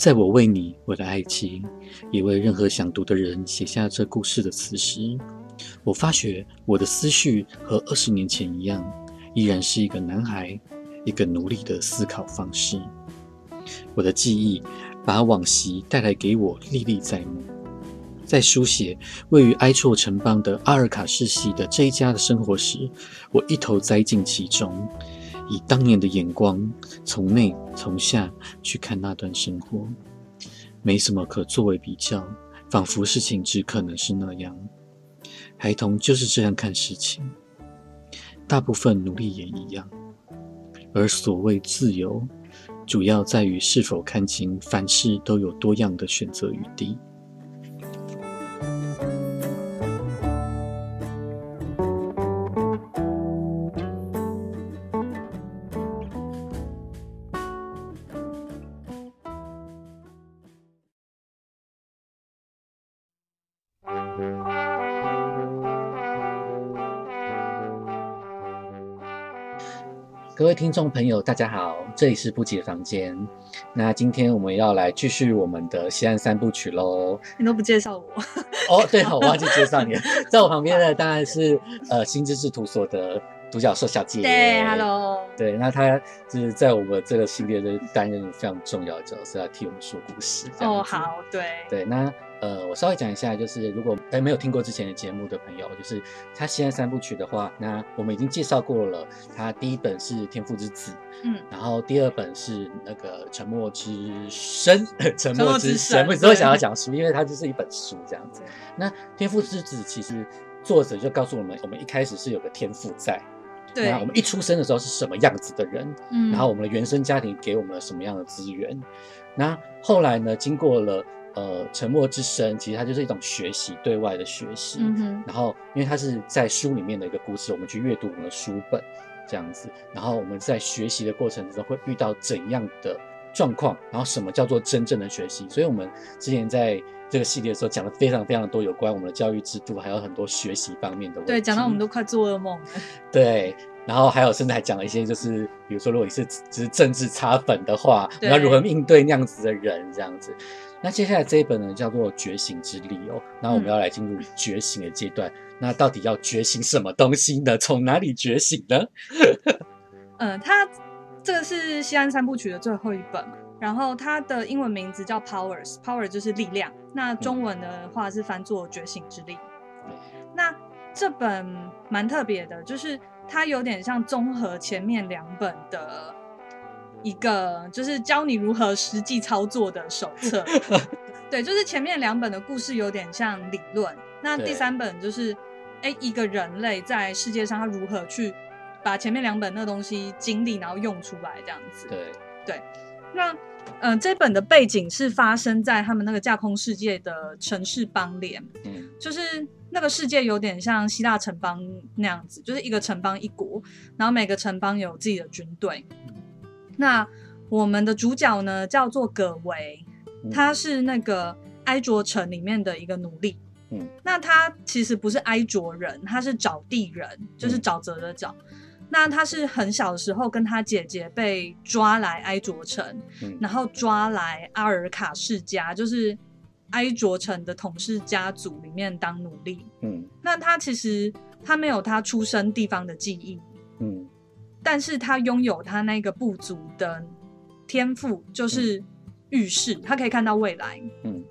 在我为你，我的爱情，也为任何想读的人写下这故事的此时，我发觉我的思绪和二十年前一样，依然是一个男孩，一个奴隶的思考方式。我的记忆把往昔带来给我，历历在目。在书写位于埃措城邦的阿尔卡世系的这一家的生活时，我一头栽进其中，以当年的眼光从内从下去看那段生活，没什么可作为比较，仿佛事情只可能是那样。孩童就是这样看事情，大部分奴隶也一样。而所谓自由，主要在于是否看清凡事都有多样的选择余地。各位听众朋友，大家好，这里是不解房间。那今天我们要来继续我们的西安三部曲喽。你都不介绍我哦，对，我忘记介绍你了。在我旁边的当然是呃新知识图所的独角兽小姐。对，Hello。对，那她就是在我们这个系列的担任非常重要的角色，要替我们说故事。哦，好，对。对，那。呃，我稍微讲一下，就是如果哎没有听过之前的节目的朋友，就是他西安三部曲的话，那我们已经介绍过了。他第一本是《天赋之子》，嗯，然后第二本是那个《沉默之声》，沉默之声，我只会想要讲书，因为它就是一本书这样子。那《天赋之子》其实作者就告诉我们，我们一开始是有个天赋在，对，我们一出生的时候是什么样子的人，嗯，然后我们的原生家庭给我们了什么样的资源，那后来呢，经过了。呃，沉默之声其实它就是一种学习，对外的学习。嗯然后，因为它是在书里面的一个故事，我们去阅读我们的书本，这样子。然后我们在学习的过程之中会遇到怎样的状况？然后什么叫做真正的学习？所以我们之前在这个系列的时候讲了非常非常多有关我们的教育制度，还有很多学习方面的问题。对，讲到我们都快做噩梦了。对。然后还有甚至还讲了一些，就是比如说，如果你是只是政治擦粉的话，你要如何应对那样子的人？这样子。那接下来这一本呢，叫做《觉醒之力》哦。那我们要来进入觉醒的阶段。那到底要觉醒什么东西呢？从哪里觉醒呢？嗯，它这个是西安三部曲的最后一本，然后它的英文名字叫 Powers，Power 就是力量。那中文的话是翻作《觉醒之力》。那这本蛮特别的，就是它有点像综合前面两本的。一个就是教你如何实际操作的手册，对，就是前面两本的故事有点像理论，那第三本就是，哎，一个人类在世界上他如何去把前面两本那东西经历然后用出来这样子。对对，那嗯，这本的背景是发生在他们那个架空世界的城市邦联，嗯，就是那个世界有点像希腊城邦那样子，就是一个城邦一国，然后每个城邦有自己的军队。那我们的主角呢，叫做葛维，他是那个埃卓城里面的一个奴隶。嗯，那他其实不是埃卓人，他是沼地人，就是沼泽的沼。那他是很小的时候跟他姐姐被抓来埃卓城，然后抓来阿尔卡世家，就是埃卓城的统治家族里面当奴隶。嗯，那他其实他没有他出生地方的记忆。嗯。但是他拥有他那个不足的天赋，就是预示，他可以看到未来。嗯，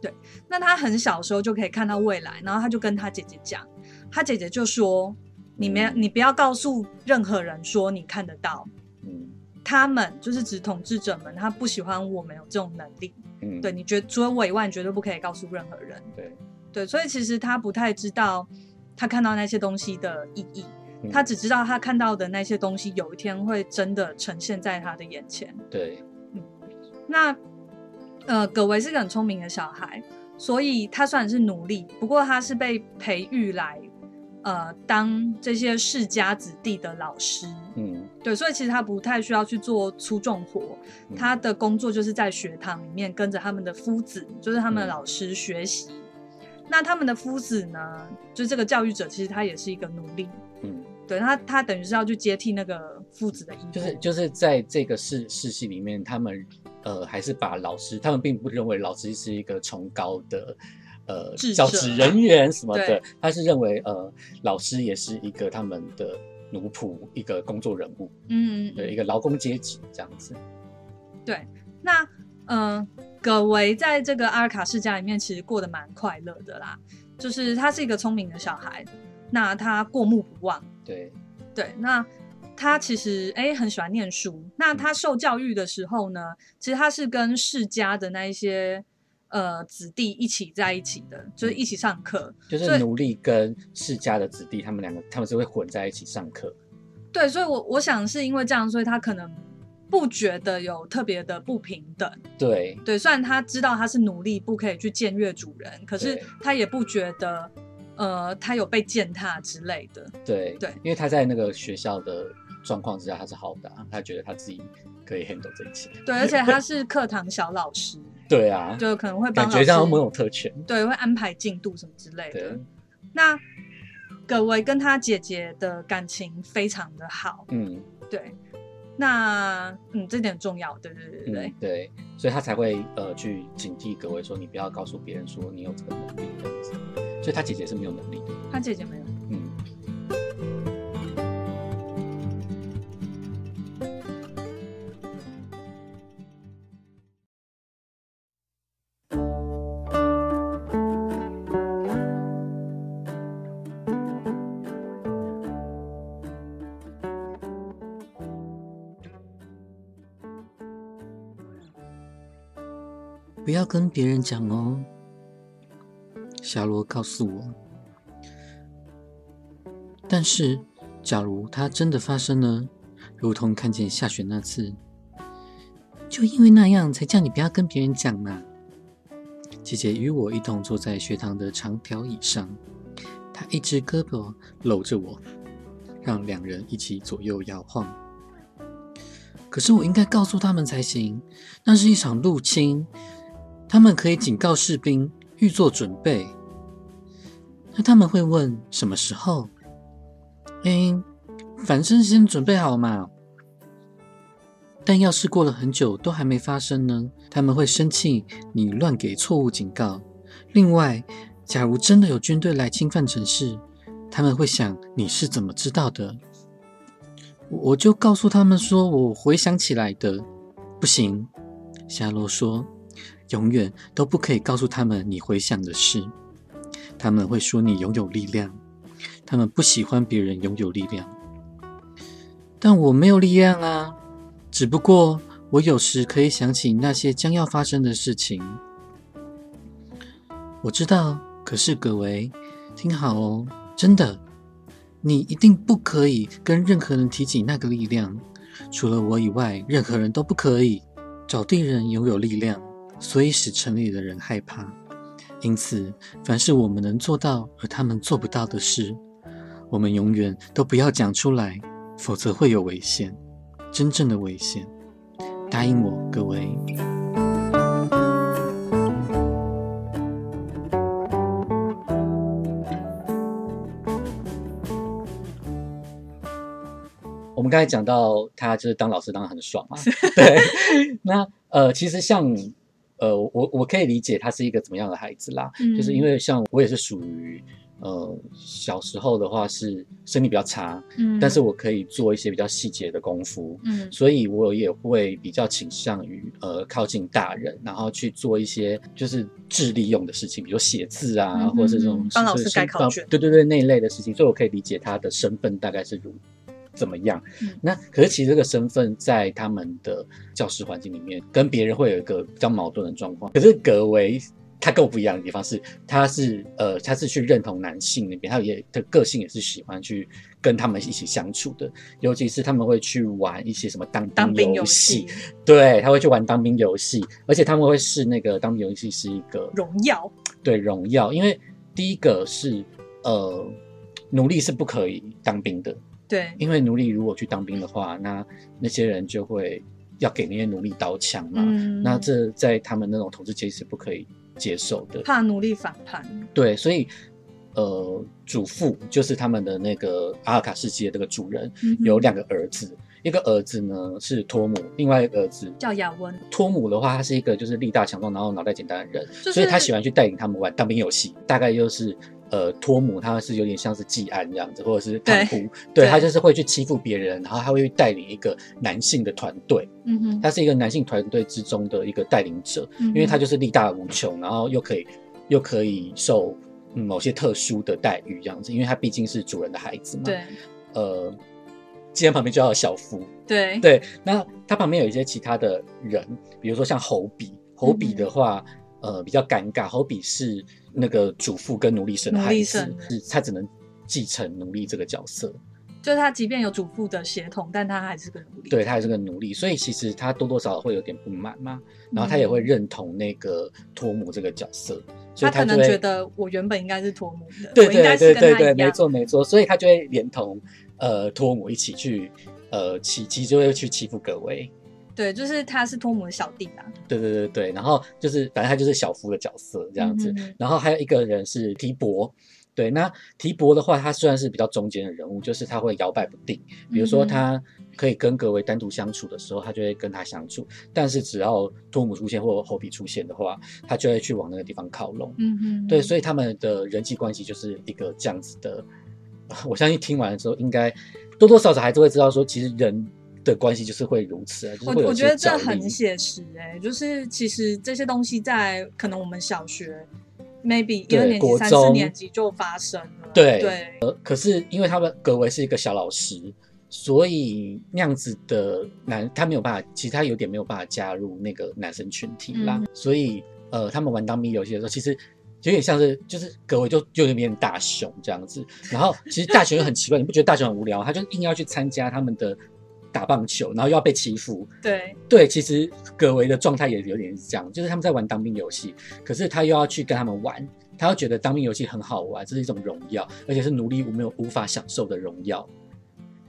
对。那他很小时候就可以看到未来，然后他就跟他姐姐讲，他姐姐就说：“你没，你不要告诉任何人说你看得到。”嗯，他们就是指统治者们，他不喜欢我们有这种能力。嗯，对，你觉除了我以外，你绝对不可以告诉任何人。对，对，所以其实他不太知道他看到那些东西的意义。他只知道他看到的那些东西，有一天会真的呈现在他的眼前。对，嗯，那呃，葛维是个很聪明的小孩，所以他虽然是奴隶，不过他是被培育来呃当这些世家子弟的老师。嗯，对，所以其实他不太需要去做粗重活，他的工作就是在学堂里面跟着他们的夫子，就是他们的老师学习。那他们的夫子呢，就这个教育者，其实他也是一个奴隶。嗯。对他，他等于是要去接替那个父子的衣服，就是就是在这个世世系里面，他们呃，还是把老师，他们并不认为老师是一个崇高的呃教职人员什么的，他是认为呃老师也是一个他们的奴仆，一个工作人物，嗯，嗯对，一个劳工阶级这样子。对，那嗯、呃葛维在这个阿尔卡世家里面其实过得蛮快乐的啦，就是他是一个聪明的小孩，那他过目不忘，对，对，那他其实哎很喜欢念书。那他受教育的时候呢，其实他是跟世家的那一些呃子弟一起在一起的，就是一起上课。就是奴隶跟世家的子弟，他们两个他们是会混在一起上课。对，所以我我想是因为这样，所以他可能不觉得有特别的不平等。对，对，虽然他知道他是奴隶，不可以去僭越主人，可是他也不觉得呃他有被践踏之类的。对对因为他在那个学校的状况之下，他是好的啊、他觉得他自己可以 handle 这一切。对，而且他是课堂小老师，对啊，就可能会帮感老师觉像某种特权。对会安排进度什么之类的。，那葛维跟他姐姐的感情非常的好，嗯对。那嗯，这点重要，对对对对对。嗯对，所以他才会呃去警惕各位说，你不要告诉别人说你有这个能力。所以他姐姐是没有能力的。他姐姐没有。嗯，不要跟别人讲哦。夏罗告诉我。但是，假如它真的发生了？如同看见下雪那次，就因为那样才叫你不要跟别人讲嘛。姐姐与我一同坐在学堂的长条椅上，她一只胳膊搂着我，让两人一起左右摇晃。可是我应该告诉他们才行，那是一场入侵，他们可以警告士兵预做准备。那他们会问什么时候？嗯，反正先准备好嘛。但要是过了很久都还没发生呢？他们会生气你乱给错误警告。另外，假如真的有军队来侵犯城市，他们会想你是怎么知道的？我我就告诉他们说我回想起来的。不行，夏洛说，永远都不可以告诉他们你回想的事。他们会说你拥有力量，他们不喜欢别人拥有力量。但我没有力量啊，只不过我有时可以想起那些将要发生的事情。我知道，可是葛维，听好哦，真的，你一定不可以跟任何人提起那个力量，除了我以外，任何人都不可以。找地人拥有力量，所以使城里的人害怕。因此，凡是我们能做到而他们做不到的事，我们永远都不要讲出来，否则会有危险，真正的危险。答应我，各位。我们刚才讲到，他就是当老师当的很爽嘛。对，那呃，其实像呃，我我可以理解他是一个怎么样的孩子啦，嗯。就是因为像我也是属于呃小时候的话是身体比较差，嗯但是我可以做一些比较细节的功夫，嗯所以我也会比较倾向于呃靠近大人，然后去做一些就是智力用的事情，比如写字啊，嗯或者是这种嗯帮老师改考卷。对对对那一类的事情，所以我可以理解他的身份大概是如怎么样。嗯。那可是其实这个身份在他们的教师环境里面，跟别人会有一个比较矛盾的状况。可是格维他跟我不一样的地方是，他是呃，他是去认同男性那边，他也的个性也是喜欢去跟他们一起相处的，尤其是他们会去玩一些什么当当兵游游戏。戏、对，他会去玩当兵游戏，而且他们会视那个当兵游戏是一个荣耀，对荣耀，因为第一个是呃，奴隶是不可以当兵的，对，因为奴隶如果去当兵的话，那那些人就会要给那些奴隶刀枪嘛，嗯，那这在他们那种统治阶级是不可以接受的。怕奴隶反叛，对，所以呃，祖父就是他们的那个阿尔卡世界这个主人，有两个儿子，一个儿子呢是托姆，另外一个儿子叫亚温。托姆的话，他是一个就是力大强壮，然后脑袋简单的人，所以他喜欢去带领他们玩当兵游戏。大概就是呃，托姆他是有点像是季安这样子，或者是汤普，对他就是会去欺负别人，然后他会去带领一个男性的团队。嗯哼，他是一个男性团队之中的一个带领者，因为他就是力大无穷，然后又可以又可以受。某些特殊的待遇这样子，因为他毕竟是主人的孩子嘛。对。呃，既然旁边就要有小夫。对。对。那他旁边有一些其他的人，比如说像侯比。侯比的话，呃，比较尴尬。侯比是那个主妇跟奴隶生的孩子，是他只能继承奴隶这个角色。就是他即便有主妇的血统，但他还是个奴隶。对他还是个奴隶，所以其实他多多少少会有点不满嘛。然后他也会认同那个托姆这个角色。所以他可能觉得我原本应该是托姆的，对对对对对，没错没错，所以他就会连同呃托姆一起去呃欺，其实就会去欺负葛威。对，就是他是托姆的小弟啊。对对对对，然后就是反正他就是小夫的角色这样子，然后还有一个人是提伯。对，那提伯的话，他虽然是比较中间的人物，就是他会摇摆不定。比如说，他可以跟格维单独相处的时候，他就会跟他相处；但是只要托姆出现或侯比出现的话，他就会去往那个地方靠拢。嗯嗯，对，所以他们的人际关系就是一个这样子的。我相信听完之后，应该多多少少还是会知道说，其实人的关系就是会如此。我我觉得这很写实哎，就是其实这些东西在可能我们小学。maybe 一二年级、三四年级就发生了。对对，呃，可是因为他们格维是一个小老师，所以那样子的男他没有办法，其实他有点没有办法加入那个男生群体啦。所以呃，他们玩当兵游戏的时候，其实有点像是就是格维就就有点大雄这样子。然后其实大雄又很奇怪，你不觉得大雄很无聊？他就硬要去参加他们的。打棒球，然后又要被欺负。对对，其实葛维的状态也有点是这样，就是他们在玩当兵游戏，可是他又要去跟他们玩，他又觉得当兵游戏很好玩，这是一种荣耀，而且是奴隶无没有无法享受的荣耀。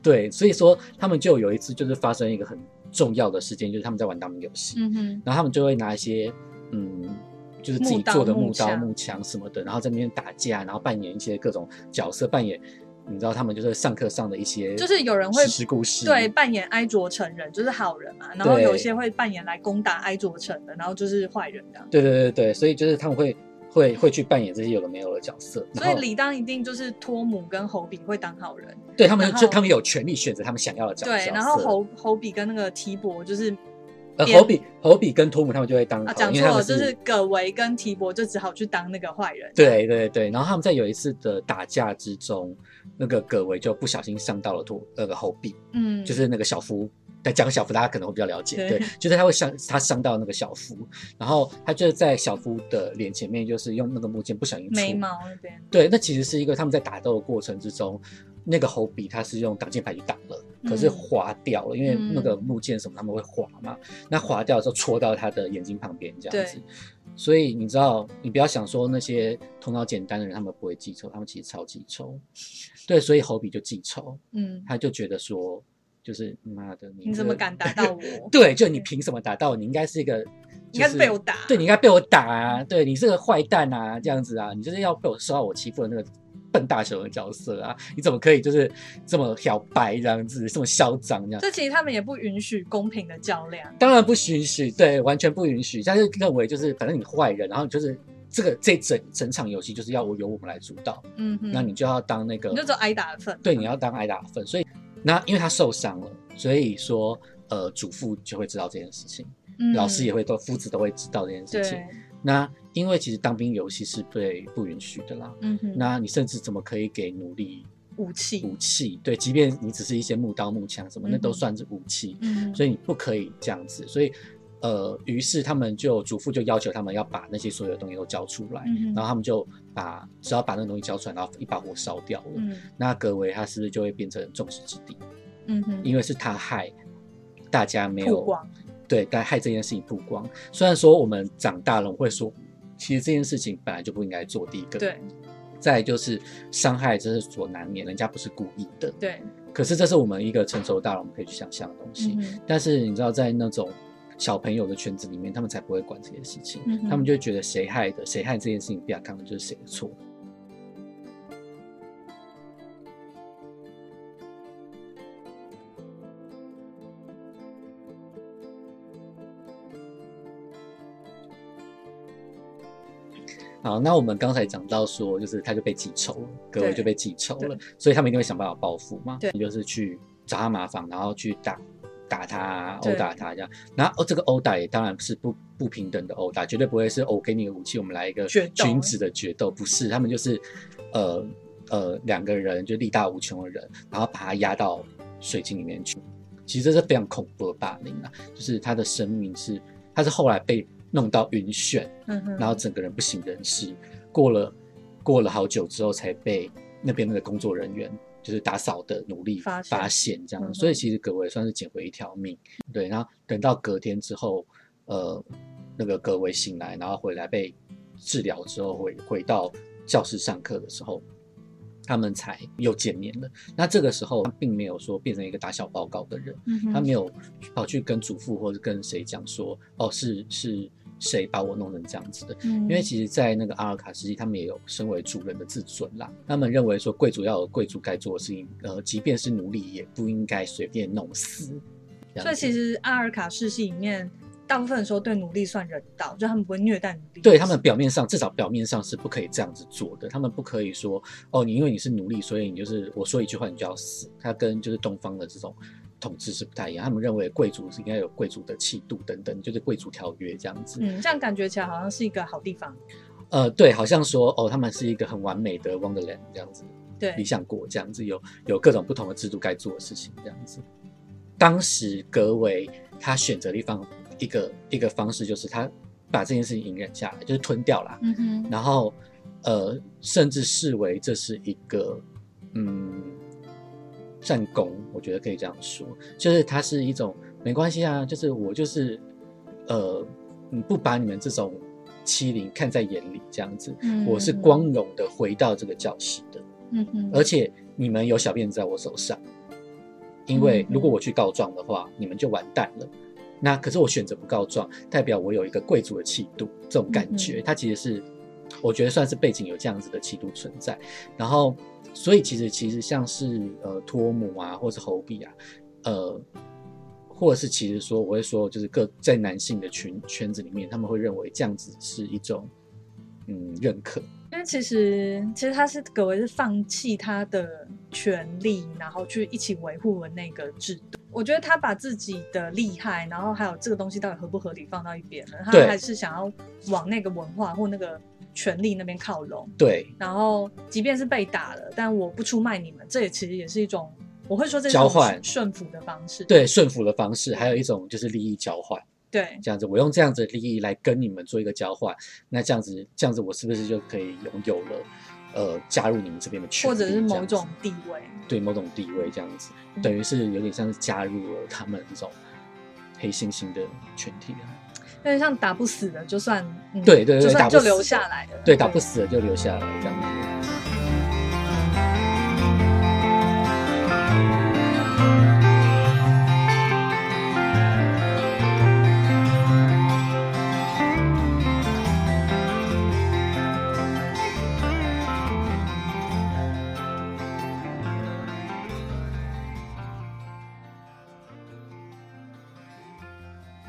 对，所以说他们就有一次就是发生一个很重要的事件，就是他们在玩当兵游戏，嗯哼，然后他们就会拿一些嗯，就是自己做的木刀、木枪什么的，然后在那边打架，然后扮演一些各种角色，扮演。你知道他们就是上课上的一些，就是有人会故事，对，扮演埃卓城人，就是好人嘛。然后有一些会扮演来攻打埃卓城的，然后就是坏人的。对对对对，所以就是他们会会会去扮演这些有的没有的角色。所以李当一定就是托姆跟侯比会当好人。对他们就他们有权利选择他们想要的角色。对，然后侯侯比跟那个提伯就是。呃，侯比侯比跟托姆他们就会当，啊，讲错了，就是葛维跟提伯就只好去当那个坏人。对对对，然后他们在有一次的打架之中，那个葛维就不小心伤到了托那个侯比，嗯，就是那个小夫，在讲小夫大家可能会比较了解，对，就是他会伤他伤到那个小夫，然后他就在小夫的脸前面，就是用那个木剑不小心眉毛那边，对，那其实是一个他们在打斗的过程之中。那个侯比他是用挡箭牌去挡了，可是划掉了，因为那个木剑什么他们会划嘛，那划掉的时候戳到他的眼睛旁边这样子，所以你知道，你不要想说那些头脑简单的人他们不会记仇，他们其实超记仇，对，所以侯比就记仇，嗯，他就觉得说，就是妈的，你怎么敢打到 我？对，就你凭什么打到我？你应该是一个，应该是被我打，对你应该被我打啊，对你是个坏蛋啊，这样子啊，你就是要被我受到我欺负的那个。笨大雄的角色啊，你怎么可以就是这么小白这样子，这么嚣张这样？这其实他们也不允许公平的较量，当然不允许，对，完全不允许。但是认为就是反正你坏人，然后就是这个这整整场游戏就是要我由我们来主导，嗯，那你就要当那个，你就做挨打的份，对，你要当挨打的份。所以那因为他受伤了，所以说呃，主父就会知道这件事情，老师也会都父子都会知道这件事情。那因为其实当兵游戏是被不允许的啦，嗯哼，那你甚至怎么可以给奴隶武器？武器对，即便你只是一些木刀木枪什么，那都算是武器，嗯，所以你不可以这样子。所以呃，于是他们就祖父就要求他们要把那些所有的东西都交出来，然后他们就把只要把那个东西交出来，然后一把火烧掉了，嗯，那格维他是不是就会变成众矢之的？嗯哼，因为是他害大家没有。对，该害这件事情曝光。虽然说我们长大了会说，其实这件事情本来就不应该做。第一个，对。再就是伤害，这是所难免，人家不是故意的。对。可是这是我们一个成熟大人我们可以去想象的东西。但是你知道，在那种小朋友的圈子里面，他们才不会管这些事情。他们就觉得谁害的，谁害这件事情，不要看的就是谁的错。好，那我们刚才讲到说，就是他就被记仇了，葛维对就被记仇了，所以他们一定会想办法报复嘛，对就是去找他麻烦，然后去打打他、殴打他这样。然后哦，这个殴打也当然是不不平等的殴打，绝对不会是哦，我给你个武器，我们来一个君子的决斗，不是，他们就是呃呃两个人就力大无穷的人，然后把他压到水晶里面去。其实这是非常恐怖的霸凌啊，就是他的生命是，他是后来被弄到晕眩，嗯哼，然后整个人不省人事，过了过了好久之后才被那边的工作人员，就是打扫的努力发现这样，嗯所以其实葛维算是捡回一条命。对，然后等到隔天之后，呃，那个葛维醒来，然后回来被治疗之后，回回到教室上课的时候。他们才又见面了。那这个时候，他并没有说变成一个打小报告的人，嗯他没有跑去跟祖父或者跟谁讲说，哦，是是谁把我弄成这样子的。因因为其实，在那个阿尔卡时期，他们也有身为主人的自尊啦。他们认为说，贵族要有贵族该做的事情，呃，即便是奴隶，也不应该随便弄死。所以其实阿尔卡世系里面，大部分的时候对奴隶算人道，就他们不会虐待奴隶。对他们表面上，至少表面上是不可以这样子做的。他们不可以说，哦，你因为你是奴隶，所以你就是我说一句话你就要死。他跟就是东方的这种统治是不太一样。他们认为贵族是应该有贵族的气度等等，就是贵族条约这样子。嗯，这样感觉起来好像是一个好地方。呃，对，好像说哦，他们是一个很完美的 Wonderland 这样子。对理，想国这样子，有有各种不同的制度该做的事情这样子。当时格维他选择的一方一个一个方式，就是他把这件事情隐忍下来，就是吞掉了，嗯哼，然后呃，甚至视为这是一个嗯战功，我觉得可以这样说，就是它是一种没关系啊，就是我就是呃，嗯不把你们这种欺凌看在眼里，这样子，嗯。我是光荣的回到这个教室的。嗯哼，而且你们有小辫子在我手上，因为嗯如果我去告状的话，你们就完蛋了。那可是我选择不告状，代表我有一个贵族的气度，这种感觉，嗯它其实是我觉得算是背景有这样子的气度存在。然后，所以其实其实像是呃托姆啊，或是侯比啊，呃，或者是其实说我会说，就是各在男性的群圈子里面，他们会认为这样子是一种嗯认可。因为其实其实他是葛维是放弃他的权利，然后去一起维护了那个制度。我觉得他把自己的厉害，然后还有这个东西到底合不合理放到一边了，他还是想要往那个文化或那个权力那边靠拢。对，然后即便是被打了，但我不出卖你们，这也其实也是一种，我会说这交换顺服的方式。对顺服的方式，还有一种就是利益交换。对这样子，我用这样子的利益来跟你们做一个交换，那这样子，这样子我是不是就可以拥有了，呃，加入你们这边的权利，或者是某种地位。对某种地位这样子，嗯等于是有点像是加入了他们这种黑猩猩的群体啊。有点像打不死的，就算、嗯、对对对就算就留下来了。对，打不死的就留下来这样子。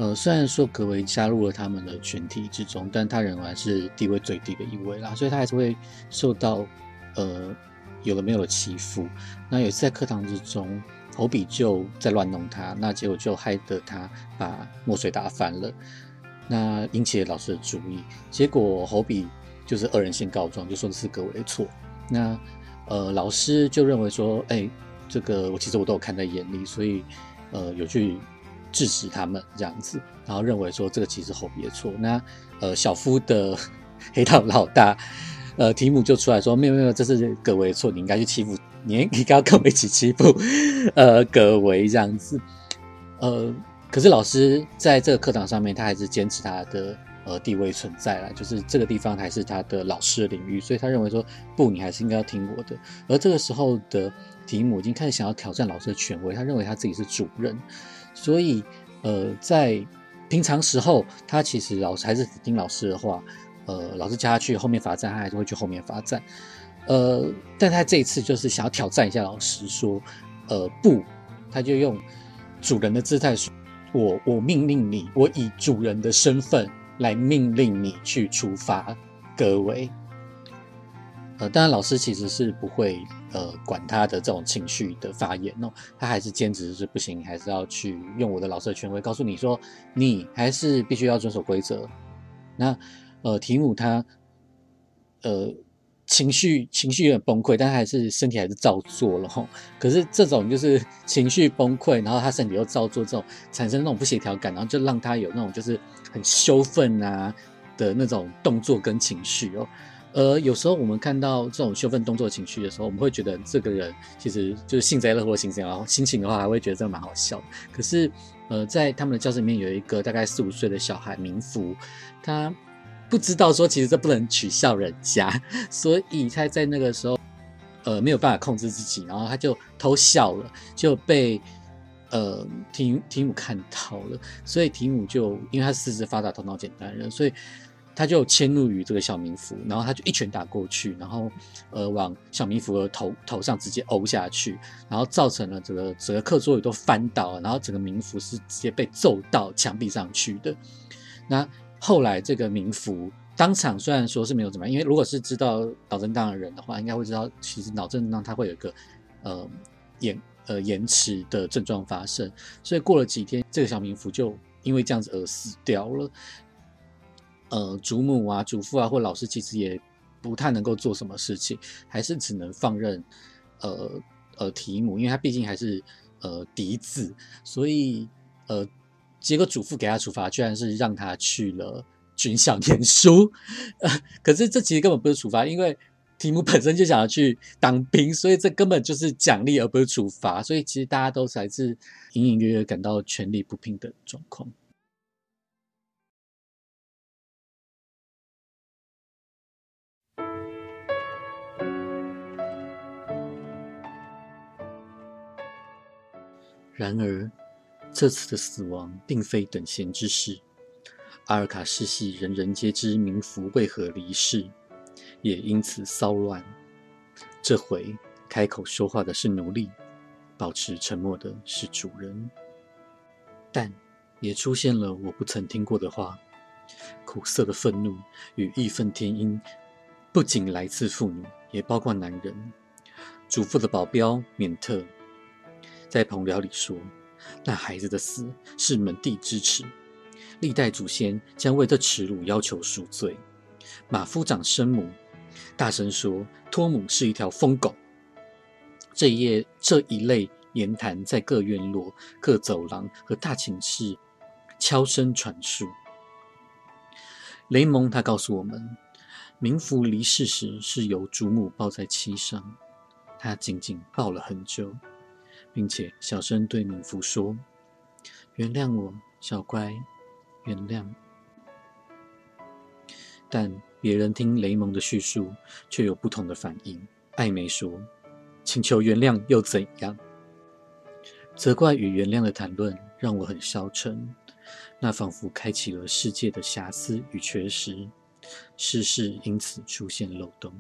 呃，虽然说格维加入了他们的群体之中，但他仍然是地位最低的一位啦，所以他还是会受到呃有的没有的欺负。那有一次在课堂之中，侯比就在乱弄他，那结果就害得他把墨水打翻了，那引起了老师的注意。结果侯比就是恶人先告状，就说是格维的错。那呃老师就认为说，哎、这个我其实我都有看在眼里，所以呃有去制止他们这样子，然后认为说这个其实侯比的错。那呃小夫的 黑道老大呃提姆就出来说，没有没有，这是葛维的错，你应该去欺负，你你应该要跟我一起欺负呃葛维这样子。呃，可是老师在这个课堂上面，他还是坚持他的呃地位存在啦，就是这个地方还是他的老师的领域，所以他认为说不，你还是应该要听我的。而这个时候的提姆已经开始想要挑战老师的权威，他认为他自己是主任，所以呃，在平常时候，他其实老师还是听老师的话，呃，老师叫他去后面罚站，他还是会去后面罚站。呃，但他这一次就是想要挑战一下老师，说，呃，不，他就用主人的姿态说，我我命令你，我以主人的身份来命令你去处罚各位。呃，当然老师其实是不会呃管他的这种情绪的发言哦，他还是坚持是不行，还是要去用我的老师的权威告诉你说，你还是必须要遵守规则。那呃，提姆他呃情绪情绪有点崩溃，但还是身体还是照做了。可是这种就是 情绪崩溃，然后他身体又照做，这种产生那种不协调感，然后就让他有那种就是很羞愤啊的那种动作跟情绪哦。呃，有时候我们看到这种羞愤动作情绪的时候，我们会觉得这个人其实就是幸灾乐祸、心情然后心情的话，还会觉得这蛮好笑。可是，呃，在他们的教室里面有一个大概四五岁的小孩明福，他不知道说其实这不能取笑人家，所以他在那个时候，呃，没有办法控制自己，然后他就偷笑了，就被呃提提姆看到了，所以提姆就因为他四肢发达、头脑简单人，所以。他就迁怒于这个小民福，然后他就一拳打过去，然后呃往小民福的头头上直接殴下去，然后造成了这个整个课桌椅都翻倒，然后整个民福是直接被揍到墙壁上去的。那后来这个民福当场虽然说是没有怎么样，因为如果是知道脑震荡的人的话，应该会知道其实脑震荡它会有一个呃延呃延迟的症状发生，所以过了几天，这个小民福就因为这样子而死掉了。呃，祖母啊、祖父啊，或老师其实也不太能够做什么事情，还是只能放任呃呃提姆，因为他毕竟还是呃嫡子，所以呃，结果祖父给他处罚，居然是让他去了军校念书。呃，可是这其实根本不是处罚，因为提姆本身就想要去当兵，所以这根本就是奖励而不是处罚。所以其实大家都才是隐隐约约感到权力不平等状况。然而，这次的死亡并非等闲之事。阿尔卡世系人人皆知冥福为何离世，也因此骚乱。这回开口说话的是奴隶，保持沉默的是主人。但也出现了我不曾听过的话：苦涩的愤怒与义愤填膺，不仅来自妇女，也包括男人。祖父的保镖缅特。在棚僚里说，那孩子的死是门第之耻，历代祖先将为这耻辱要求赎罪。马夫长生母大声说，托姆是一条疯狗。这一夜，这一类言谈在各院落、各走廊和大寝室悄声传述。雷蒙他告诉我们，冥福离世时是由祖母抱在膝上，他紧紧抱了很久。并且小声对冥福说：“原谅我，小乖，原谅。”但别人听雷蒙的叙述，却有不同的反应。艾梅说：“请求原谅又怎样？”责怪与原谅的谈论让我很消沉，那仿佛开启了世界的瑕疵与缺失，世事因此出现漏洞。